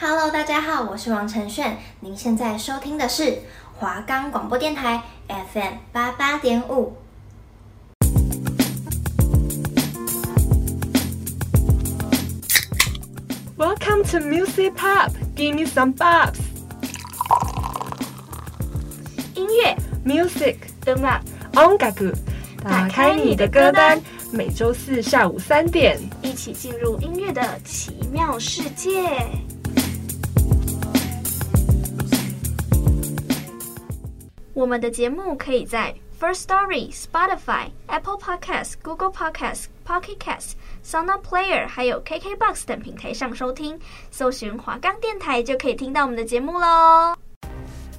Hello，大家好，我是王承炫。您现在收听的是华冈广播电台 FM 八八点五。Welcome to Music Pop, give me some bops。音乐，Music，音乐，音楽，打开你的歌单。每周四下午三点，一起进入音乐的奇妙世界。我们的节目可以在 First Story、Spotify、Apple Podcasts、Google Podcasts、Pocket Casts、SoundPlayer 还有 KKBox 等平台上收听，搜寻华冈电台就可以听到我们的节目喽。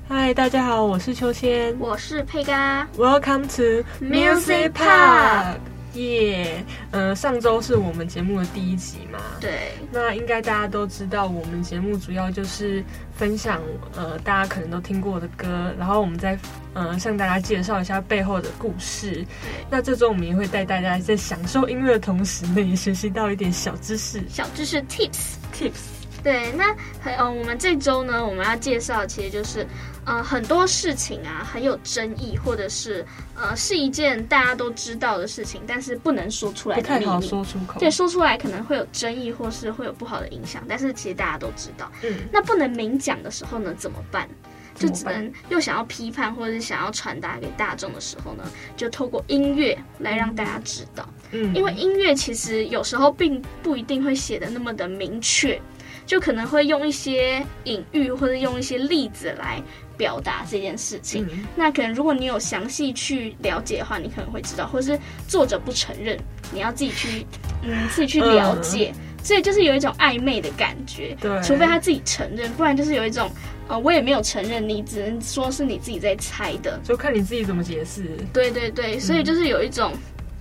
嗨，大家好，我是秋千，我是佩嘎，Welcome to Music Pop。耶，呃，上周是我们节目的第一集嘛？对。那应该大家都知道，我们节目主要就是分享呃大家可能都听过的歌，然后我们再呃向大家介绍一下背后的故事。对。那这周我们也会带大家在享受音乐的同时呢，也学习到一点小知识。小知识 tips tips。对，那很嗯，我们这周呢，我们要介绍其实就是。呃，很多事情啊很有争议，或者是呃是一件大家都知道的事情，但是不能说出来的秘密。不太好说出口。对，说出来可能会有争议，或是会有不好的影响。但是其实大家都知道。嗯。那不能明讲的时候呢，怎么办？就只能又想要批判，或者是想要传达给大众的时候呢，就透过音乐来让大家知道。嗯。因为音乐其实有时候并不一定会写的那么的明确，就可能会用一些隐喻，或者用一些例子来。表达这件事情，嗯，那可能如果你有详细去了解的话，你可能会知道，或者是作者不承认，你要自己去，嗯，自己去了解，呃，所以就是有一种暧昧的感觉，对，除非他自己承认，不然就是有一种，呃，我也没有承认，你只能说是你自己在猜的，就看你自己怎么解释。对对对，所以就是有一种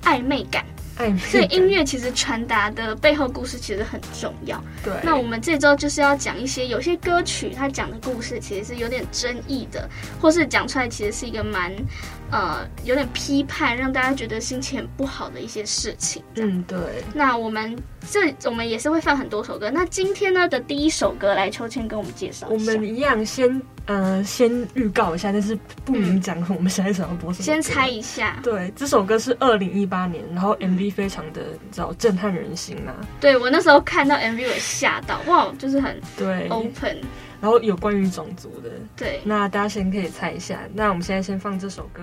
暧昧感。所以音乐其实传达的背后故事其实很重要。对，那我们这周就是要讲一些有些歌曲它讲的故事其实是有点争议的，或是讲出来其实是一个蛮呃有点批判，让大家觉得心情很不好的一些事情。嗯，对。那我们这我们也是会放很多首歌。那今天呢的第一首歌来，秋千跟我们介绍。我们一样先。呃，先预告一下，但是不明讲我们下一首要播什么。先猜一下。对，这首歌是二零一八年，然后 MV 非常的，你知道，震撼人心呐、啊。对，我那时候看到 MV，我吓到，哇，就是很对 open，然后有关于种族的，对，那大家先可以猜一下。那我们现在先放这首歌。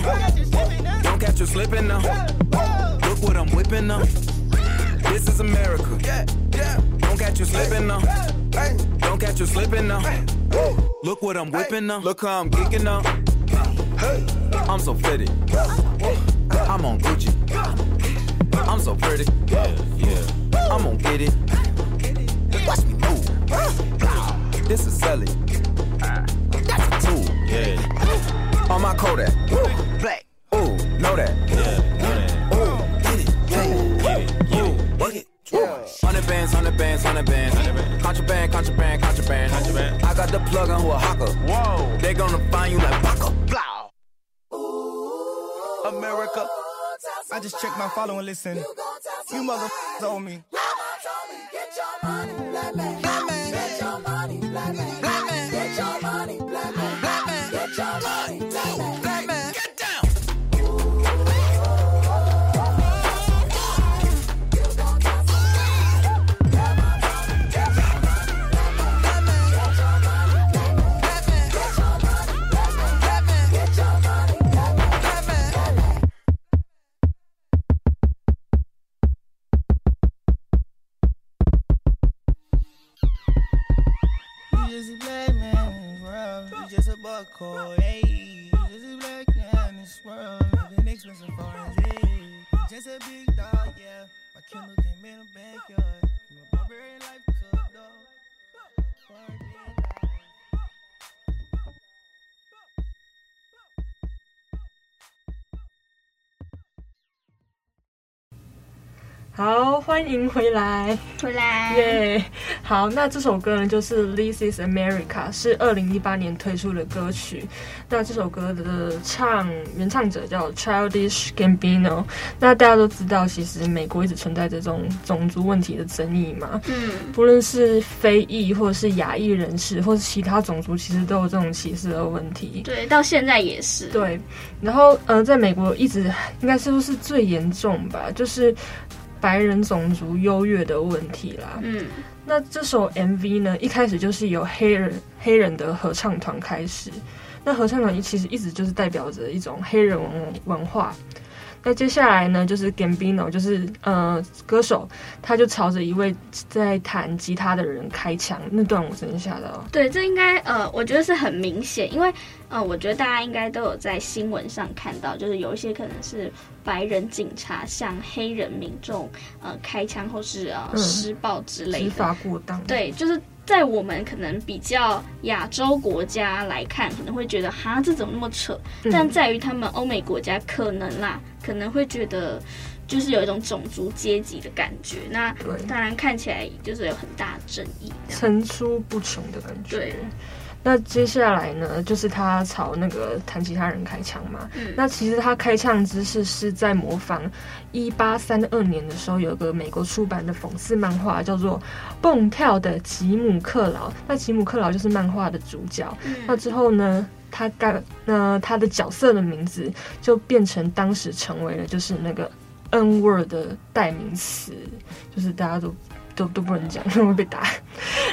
now. Don't catch you slipping now. Look what I'm whipping now. This is America. Yeah, yeah. Don't catch you slipping now. Don't catch you slipping now. Look what I'm whipping now. Look how I'm geeking now. I'm so fitted. I'm on Gucci. I'm so pretty. Yeah, yeah. I'm gonna get it. Watch me move. This is selling. That's a tool. Yeah. On my Kodak. Contraband. I got the plug on who a hawker. Whoa. They gonna find you like Baka. Blow. America. I just checked my follow and listen. You motherfuckers owe me. Get your money, black man. Black man. Get your money, black man. Black man. Get your money, black man. Black man. Get your money, 好，欢迎回来，回来耶！好，那这首歌呢，就是《This Is America》，是二零一八年推出的歌曲。那这首歌的唱原唱者叫 Childish Gambino。那大家都知道，其实美国一直存在这种种族问题的争议嘛。嗯，不论是非裔或者是亚裔人士，或是其他种族，其实都有这种歧视的问题。对，到现在也是。对，然后呃，在美国一直应该是不是最严重吧？就是。白人种族优越的问题啦，嗯，那这首 MV 呢，一开始就是由黑人黑人的合唱团开始，那合唱团其实一直就是代表着一种黑人文文化。那接下来呢，就是 Gambino，就是呃歌手，他就朝着一位在弹吉他的人开枪，那段我真的吓到。对，这应该呃，我觉得是很明显，因为呃，我觉得大家应该都有在新闻上看到，就是有一些可能是白人警察向黑人民众呃开枪或是呃施暴之类的，执法过当。对，就是。在我们可能比较亚洲国家来看，可能会觉得哈，这怎么那么扯？嗯、但在于他们欧美国家，可能啦，可能会觉得就是有一种种族阶级的感觉。那当然看起来就是有很大的争议，层出不穷的感觉。对。那接下来呢，就是他朝那个弹吉他人开枪嘛。嗯。那其实他开枪姿势是在模仿一八三二年的时候，有个美国出版的讽刺漫画，叫做《蹦跳的吉姆克劳》。那吉姆克劳就是漫画的主角。嗯。那之后呢，他干那他的角色的名字就变成当时成为了就是那个 N word 的代名词，就是大家都。都都不能讲，会被打。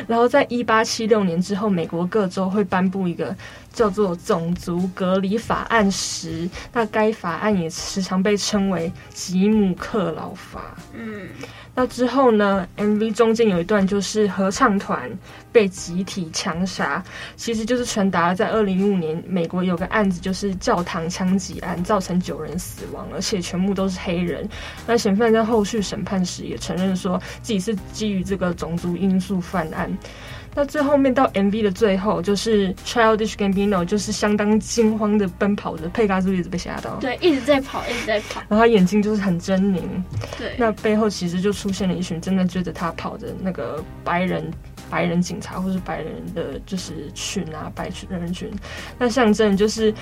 然后在一八七六年之后，美国各州会颁布一个叫做《种族隔离法案》时，那该法案也时常被称为吉姆克劳法。嗯。那之后呢？MV 中间有一段就是合唱团被集体枪杀，其实就是传达在二零一五年美国有个案子，就是教堂枪击案，造成九人死亡，而且全部都是黑人。那嫌犯在后续审判时也承认说自己是基于这个种族因素犯案。那最后面到 MV 的最后，就是 Childish Gambino 就是相当惊慌的奔跑着，佩嘎是不是一直被吓到？对，一直在跑，一直在跑。然后他眼睛就是很狰狞。对。那背后其实就出现了一群真的追着他跑的那个白人白人警察，或是白人的就是群啊，白群人群。那象征就是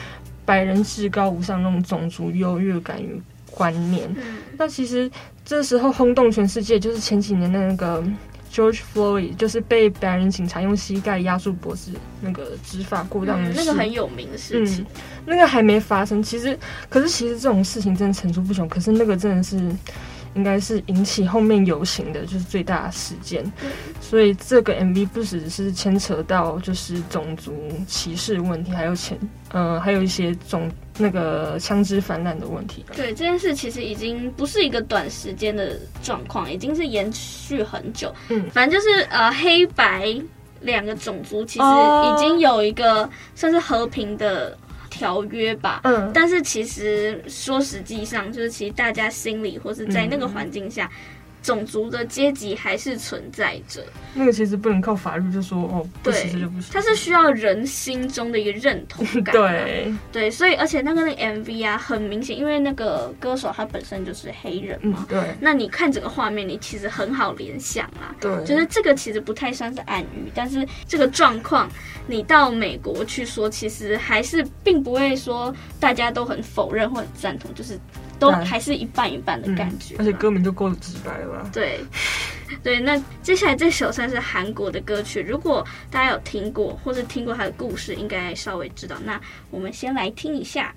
白人至高无上那种种族优越感与观念。嗯。那其实这时候轰动全世界，就是前几年的那个。George Floyd 就是被白人警察用膝盖压住脖子，那个执法过当的事，嗯，那个很有名的事情。嗯，那个还没发生，其实，可是其实这种事情真的层出不穷。可是那个真的是，应该是引起后面游行的，就是最大的事件。嗯，所以这个 MV 不只是牵扯到就是种族歧视问题，还有前，呃，还有一些种。那个枪支泛滥的问题，对这件事其实已经不是一个短时间的状况，已经是延续很久。嗯，反正就是呃黑白两个种族其实已经有一个算是和平的条约吧。嗯，但是其实说实际上，就是其实大家心里或是在那个环境下。嗯种族的阶级还是存在着，那个其实不能靠法律就说哦，不行就不行，它是需要人心中的一个认同感。对对，所以而且那个那个 MV 啊，很明显，因为那个歌手他本身就是黑人嘛，对。那你看整个画面，你其实很好联想啊，对，就是这个其实不太算是暗喻，但是这个状况你到美国去说，其实还是并不会说大家都很否认或很赞同，就是。都还是一半一半的感觉，而且歌名就够直白了？对，对。那接下来这首算是韩国的歌曲，如果大家有听过或者听过他的故事，应该稍微知道。那我们先来听一下。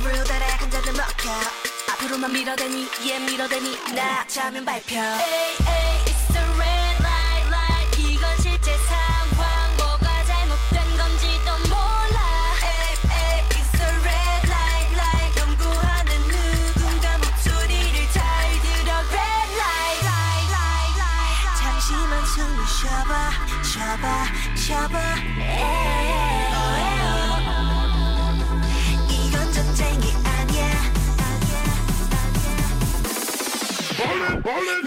불러달아야 한 잔을 먹혀. 앞으로만 밀어대니 얘 예, 밀어대니 나 자면 발표 Yeah. Bonus!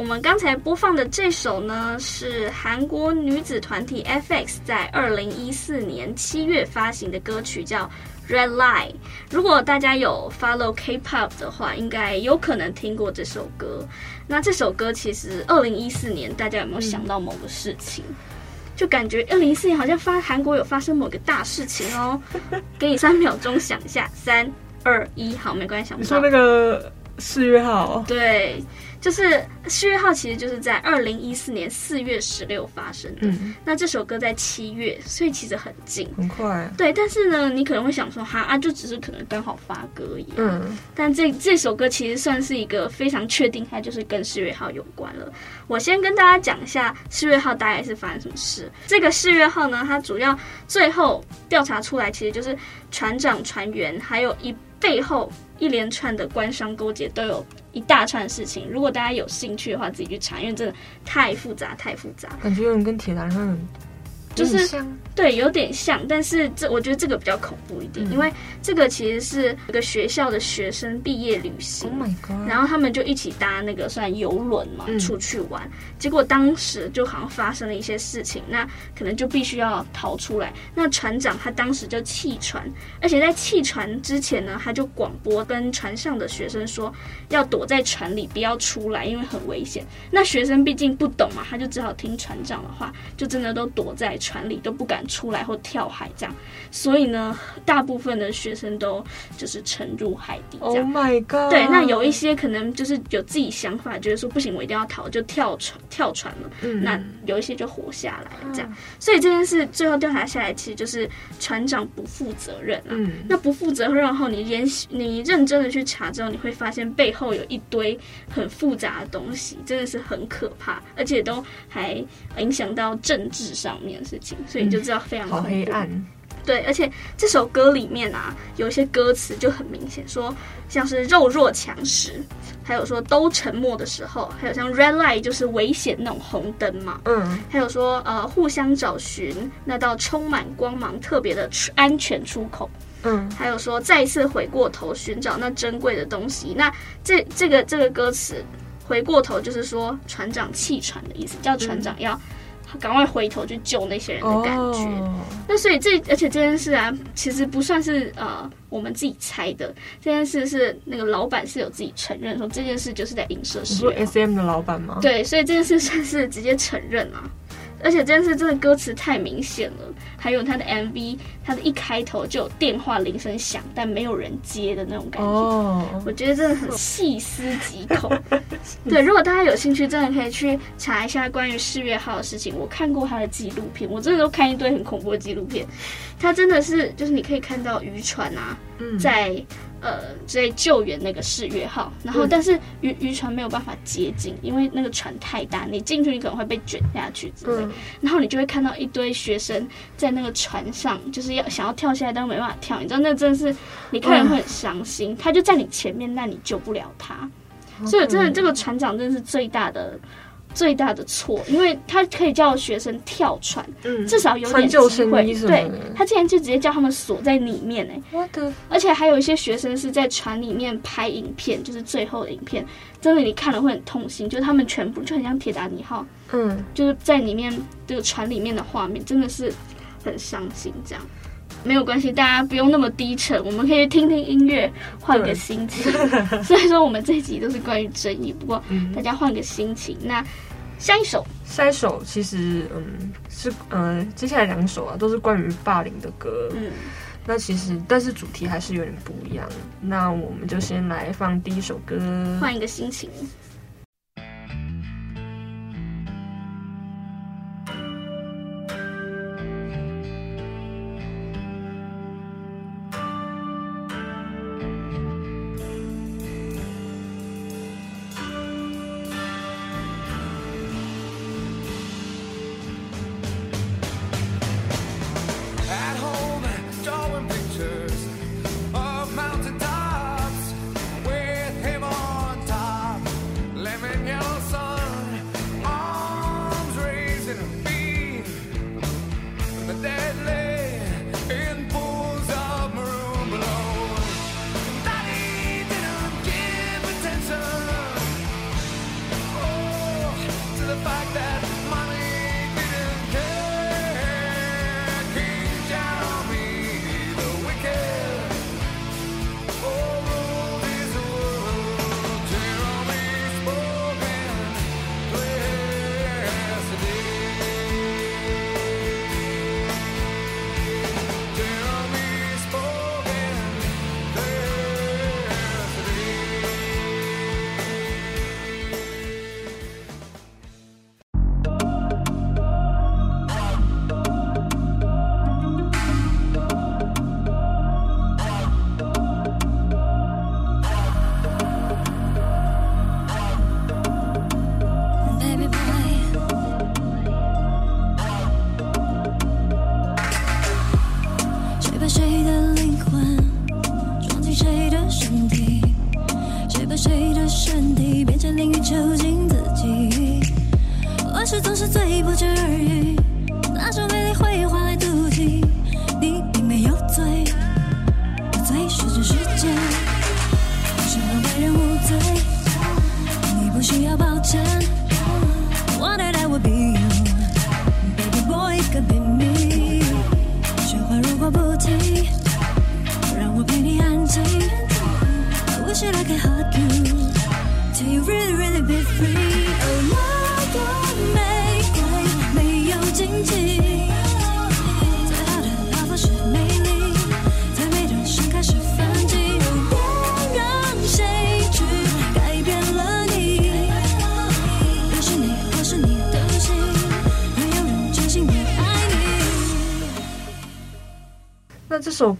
我们刚才播放的这首呢，是韩国女子团体 F.X 在二零一四年七月发行的歌曲，叫《Red Light》。如果大家有 follow K-pop 的话，应该有可能听过这首歌。那这首歌其实二零一四年，大家有没有想到某个事情？就感觉二零一四年好像发韩国有发生某个大事情哦。给你三秒钟想一下，三二一，好，没关系，想不到。你说那个四月号？对。就是四月号，其实就是在二零一四年四月十六发生的。嗯，那这首歌在七月，所以其实很近，很快。对，但是呢，你可能会想说，哈啊，就只是可能刚好发歌而已。嗯，但这这首歌其实算是一个非常确定，它就是跟四月号有关了。我先跟大家讲一下四月号大概是发生什么事。这个四月号呢，它主要最后调查出来，其实就是船长、船员，还有一背后一连串的官商勾结都有。一大串事情，如果大家有兴趣的话，自己去查，因为真的太复杂，太复杂。感觉有人跟铁达尼号就是对，有点像，但是这我觉得这个比较恐怖一点，嗯、因为这个其实是一个学校的学生毕业旅行，Oh my God，然后他们就一起搭那个算游轮嘛，嗯、出去玩，结果当时就好像发生了一些事情，那可能就必须要逃出来。那船长他当时就弃船，而且在弃船之前呢，他就广播跟船上的学生说要躲在船里，不要出来，因为很危险。那学生毕竟不懂嘛，他就只好听船长的话，就真的都躲在船里都不敢出来或跳海这样，所以呢，大部分的学生都就是沉入海底。Oh my god！对，那有一些可能就是有自己想法，觉得说不行，我一定要逃，就跳船跳船了。嗯，那有一些就活下来这样。所以这件事最后调查下来，其实就是船长不负责任啊。嗯，那不负责任后，你研你认真的去查之后，你会发现背后有一堆很复杂的东西，真的是很可怕，而且都还影响到政治上面的事情。所以你就知道非常，嗯，好黑暗。对，而且这首歌里面啊，有一些歌词就很明显，说像是弱肉强食，还有说都沉默的时候，还有像 red light 就是危险那种红灯嘛，嗯，还有说呃互相找寻那道充满光芒特别的安全出口，嗯，还有说再一次回过头寻找那珍贵的东西。那这这个这个歌词回过头就是说船长弃船的意思，叫船长要。赶快回头去救那些人的感觉。Oh. 那所以这而且这件事啊，其实不算是呃我们自己猜的。这件事是那个老板是有自己承认说这件事就是在影射。你说 SM 的老板吗？对，所以这件事算是直接承认啊。而且这件事真的歌词太明显了，还有他的 MV，他的一开头就有电话铃声响，但没有人接的那种感觉。哦，oh. 我觉得真的很细思极恐。对，如果大家有兴趣，真的可以去查一下关于四月号的事情。我看过他的纪录片，我真的都看一堆很恐怖的纪录片。他真的是，就是你可以看到渔船啊，在。呃，在救援那个世越号，然后但是渔渔船没有办法接近，因为那个船太大，你进去你可能会被卷下去之类。然后你就会看到一堆学生在那个船上，就是要想要跳下来，但没办法跳。你知道那真的是你看人会很伤心。他就在你前面，那你救不了他。所以真的这个船长真的是最大的。最大的错，因为他可以叫学生跳船，嗯，至少有点机会。对，他竟然就直接叫他们锁在里面呢。我的，而且还有一些学生是在船里面拍影片，就是最后的影片，真的你看了会很痛心。就他们全部就很像铁达尼号，嗯，就是在里面这个船里面的画面，真的是很伤心。这样没有关系，大家不用那么低沉，我们可以听听音乐，换个心情。对 虽然说我们这一集都是关于争议，不过大家换个心情。嗯、那。下一首，下一首其实，嗯，是，嗯，接下来两首啊，都是关于霸凌的歌。嗯，那其实，但是主题还是有点不一样。那我们就先来放第一首歌，换一个心情。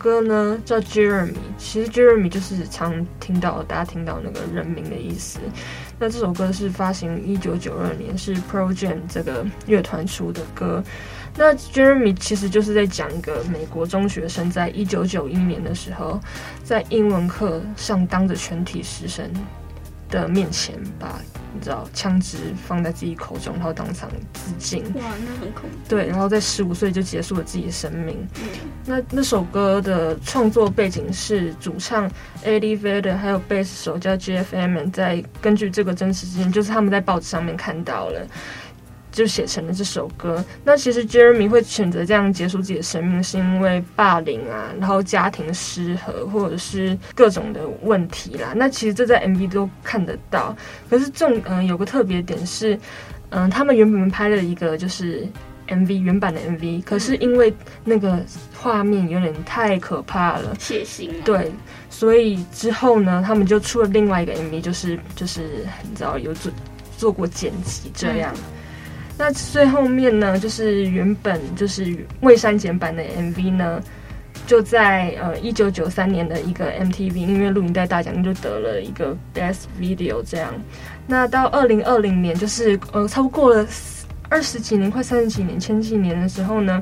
歌呢叫 Jeremy，其实 Jeremy 就是常听到大家听到那个人名的意思。那这首歌是发行一九九二年，是 Pro Jam 这个乐团出的歌。那 Jeremy 其实就是在讲一个美国中学生在一九九一年的时候，在英文课上当着全体师生的面前把。你知道枪支放在自己口中，然后当场自尽。哇，那很恐怖。对，然后在十五岁就结束了自己的生命。嗯、那那首歌的创作背景是主唱 Eddie Vedder 还有贝斯手叫 Jeff Ament 在根据这个真实事件，就是他们在报纸上面看到了。就写成了这首歌。那其实 Jeremy 会选择这样结束自己的生命，是因为霸凌啊，然后家庭失和，或者是各种的问题啦。那其实这在 MV 都看得到。可是这种嗯，有个特别点是，嗯，他们原本拍了一个就是 MV 原版的 MV，可是因为那个画面有点太可怕了，血腥。对，所以之后呢，他们就出了另外一个 MV，就是就是你知道有做做过剪辑这样。嗯那最后面呢，就是原本就是未删减版的 MV 呢，就在呃一九九三年的一个 MTV 音乐录影带大奖就得了一个 Best Video 这样。那到二零二零年，就是呃超过了。二十几年，快三十几年，前几年的时候呢，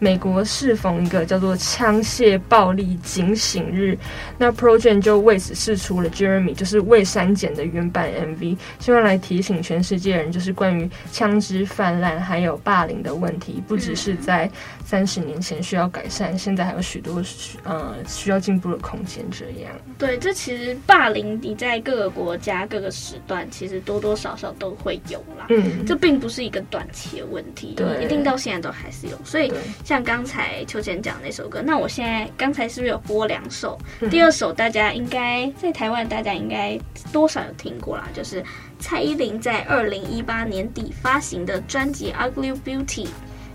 美国适逢一个叫做枪械暴力警醒日，那 Jam 就为此释出了 Jeremy，就是未删减的原版 MV，希望来提醒全世界人，就是关于枪支泛滥还有霸凌的问题，不只是在三十年前需要改善，现在还有许多需呃需要进步的空间。这样，对，这其实霸凌你在各个国家各个时段，其实多多少少都会有啦。嗯，这并不是一个短期。的问题，对，一定到现在都还是有。所以像刚才秋千讲那首歌，那我现在刚才是不是有播两首？嗯、第二首大家应该在台湾，大家应该多少有听过啦，就是蔡依林在二零一八年底发行的专辑《Ugly Beauty》。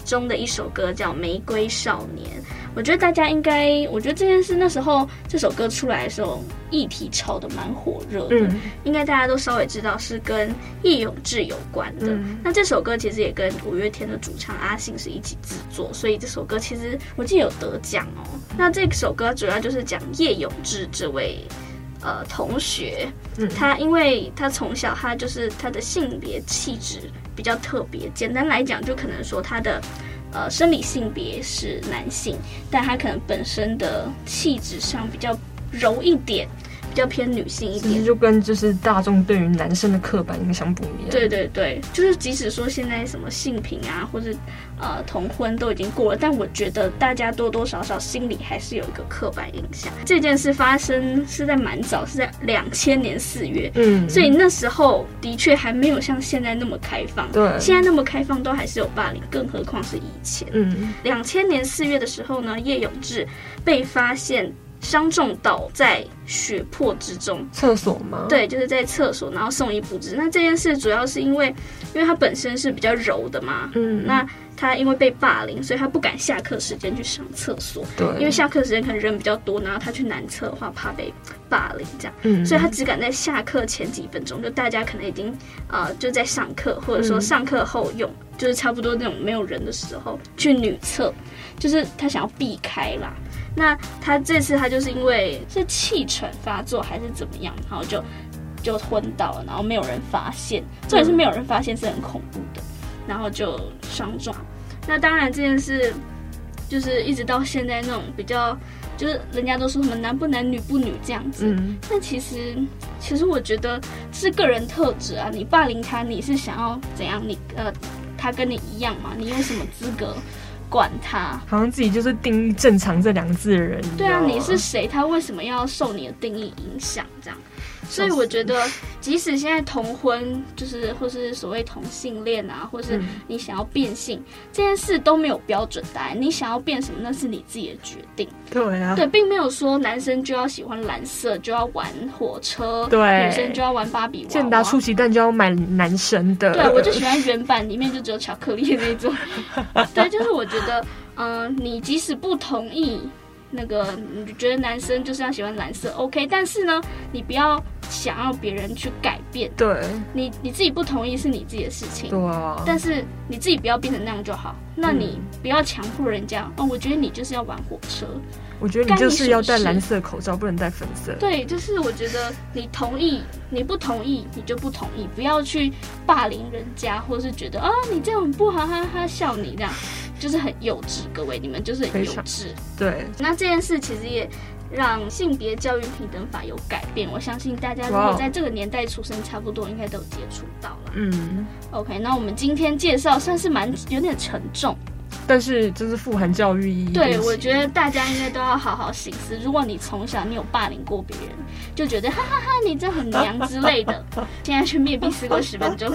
中的一首歌叫《玫瑰少年》，我觉得大家应该，我觉得这件事那时候这首歌出来的时候，议题炒得蛮火热的，嗯、应该大家都稍微知道是跟叶永志有关的。嗯、那这首歌其实也跟五月天的主唱阿信是一起制作，所以这首歌其实我记得有得奖哦。那这首歌主要就是讲叶永志这位呃同学，嗯、他因为他从小他就是他的性别气质。比较特别，简单来讲，就可能说他的，呃，生理性别是男性，但他可能本身的气质上比较柔一点。比较偏女性一点，其实就跟就是大众对于男生的刻板印象不一样。对对对，就是即使说现在什么性平啊，或者呃同婚都已经过了，但我觉得大家多多少少心里还是有一个刻板印象。这件事发生是在蛮早，是在两千年四月，嗯，所以那时候的确还没有像现在那么开放。对，现在那么开放都还是有霸凌，更何况是以前。嗯，两千年四月的时候呢，叶永志被发现。伤重倒在血泊之中，厕所吗？对，就是在厕所，然后送医不治。那这件事主要是因为，因为他本身是比较柔的嘛，嗯，那他因为被霸凌，所以他不敢下课时间去上厕所，对，因为下课时间可能人比较多，然后他去男厕的话怕被霸凌这样，嗯，所以他只敢在下课前几分钟，就大家可能已经呃就在上课，或者说上课后用，嗯、就是差不多那种没有人的时候去女厕，就是他想要避开啦。那他这次他就是因为是气喘发作还是怎么样，然后就就昏倒了，然后没有人发现，这也是没有人发现是很恐怖的，然后就伤重。那当然这件事就是一直到现在那种比较就是人家都说什么男不男女不女这样子，嗯，但其实其实我觉得是个人特质啊。你霸凌他，你是想要怎样？你呃，他跟你一样吗？你有什么资格管他？好像自己就是定义正常这两个字的人。对啊，你是谁？他为什么要受你的定义影响？这样。所以我觉得，即使现在同婚，就是或是所谓同性恋啊，或是你想要变性，嗯、这件事都没有标准答案。你想要变什么，那是你自己的决定。对啊，对，并没有说男生就要喜欢蓝色，就要玩火车；对，女生就要玩芭比娃娃。健达出奇蛋就要买男生的。对，我就喜欢原版，里面就只有巧克力的那种。对，就是我觉得，嗯、呃，你即使不同意。那个你觉得男生就是要喜欢蓝色，OK？但是呢，你不要想要别人去改变。对，你你自己不同意是你自己的事情。对啊。但是你自己不要变成那样就好。那你不要强迫人家。哦，我觉得你就是要玩火车。我觉得你就是要戴蓝色口罩，不能戴粉色。对，就是我觉得你同意，你不同意，你就不同意，不要去霸凌人家，或是觉得啊、哦、你这样很不好，哈哈笑你这样，就是很幼稚。各位，你们就是很幼稚。对。那这件事其实也让性别教育平等法有改变。我相信大家如果在这个年代出生，差不多应该都有接触到了。嗯。OK，那我们今天介绍算是蛮有点沉重。但是这是富含教育意义。对，我觉得大家应该都要好好醒思。如果你从小你有霸凌过别人，就觉得哈哈哈，你这很娘之类的，现在去面壁思过十分钟。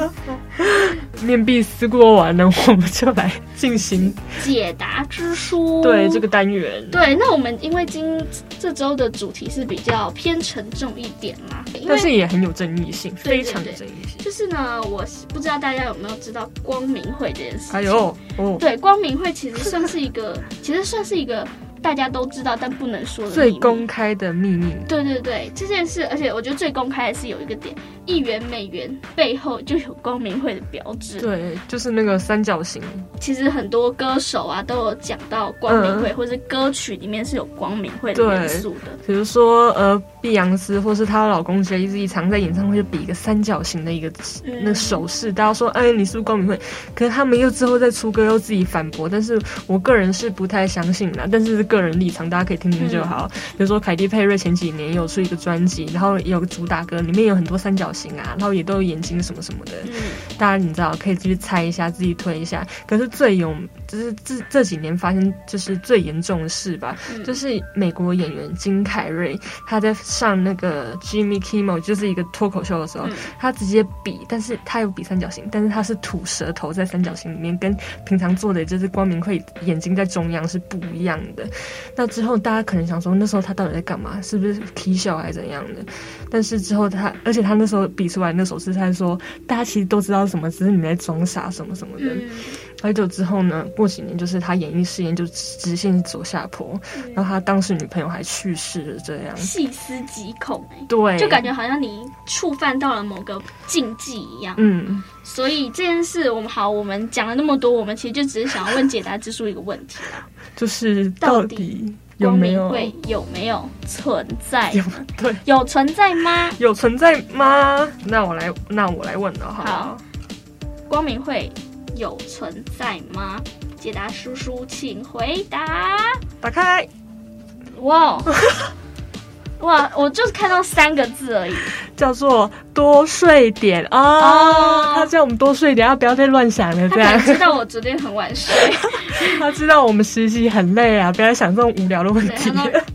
面壁思过完了，我们就来进行解答之书。对这个单元。对，那我们因为今这周的主题是比较偏沉重一点嘛，但是也很有争议性，非常有争议性。就是呢，我不知道大家有没有知道光明会这件事情。哎呦，哦，对，光明。会其实算是一个，其实算是一个。大家都知道但不能说的最公开的秘密。对对对，这件事，而且我觉得最公开的是有一个点，一元美元背后就有光明会的标志。对，就是那个三角形。其实很多歌手啊都有讲到光明会，嗯、或者歌曲里面是有光明会的元素的。比如说呃，碧昂斯或是她老公杰伊常在演唱会就比一个三角形的一个、嗯、那手势，大家说哎，你是不是光明会？可是他们又之后再出歌又自己反驳，但是我个人是不太相信啦，但是。个人立场，大家可以听听就好。嗯、比如说凯蒂佩瑞前几年有出一个专辑，然后也有个主打歌，里面有很多三角形啊，然后也都有眼睛什么什么的。嗯、大家你知道可以自己猜一下，自己推一下。可是最有就是这这几年发生就是最严重的事吧，嗯、就是美国演员金凯瑞他在上那个 Jimmy Kimmel 就是一个脱口秀的时候，嗯、他直接比，但是他有比三角形，但是他是吐舌头在三角形里面，跟平常做的就是光明会眼睛在中央是不一样的。那之后，大家可能想说，那时候他到底在干嘛？是不是啼笑还是怎样的？但是之后他，而且他那时候比出来那手势，他说大家其实都知道什么，只是你在装傻什么什么的。很久之后呢，过几年就是他演艺事业就直线走下坡，嗯、然后他当时女朋友还去世了，这样细思极恐哎、欸，对，就感觉好像你触犯到了某个禁忌一样。嗯，所以这件事我们好，我们讲了那么多，我们其实就只是想要问解答之书一个问题啦。就是到底有没有会有没有存在？有 对有存在吗？有存在吗？那我来，那我来问了哈。好，光明会有存在吗？解答叔叔，请回答。打开。哇。哇，我就是看到三个字而已，叫做多睡点啊！哦、他叫我们多睡点，要不要再乱想了。这样，他知道我昨天很晚睡，他知道我们实习很累啊，不要想这种无聊的问题。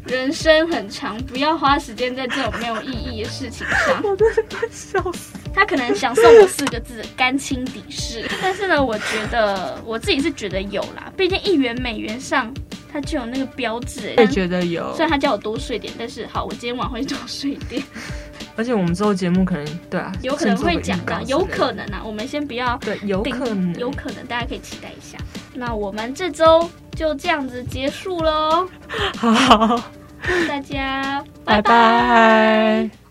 人生很长，不要花时间在这种没有意义的事情上。我真的快笑死。他可能想送我四个字：甘心抵事。但是呢，我觉得我自己是觉得有啦，毕竟一元美元上。他就有那个标志，我也觉得有。虽然他叫我多睡点，但是好，我今天晚上会多睡点。而且我们之后节目可能对啊，有可能会讲到，有可能啊。我们先不要对，有可能，有可能，大家可以期待一下。那我们这周就这样子结束喽。好，大家拜拜。拜拜。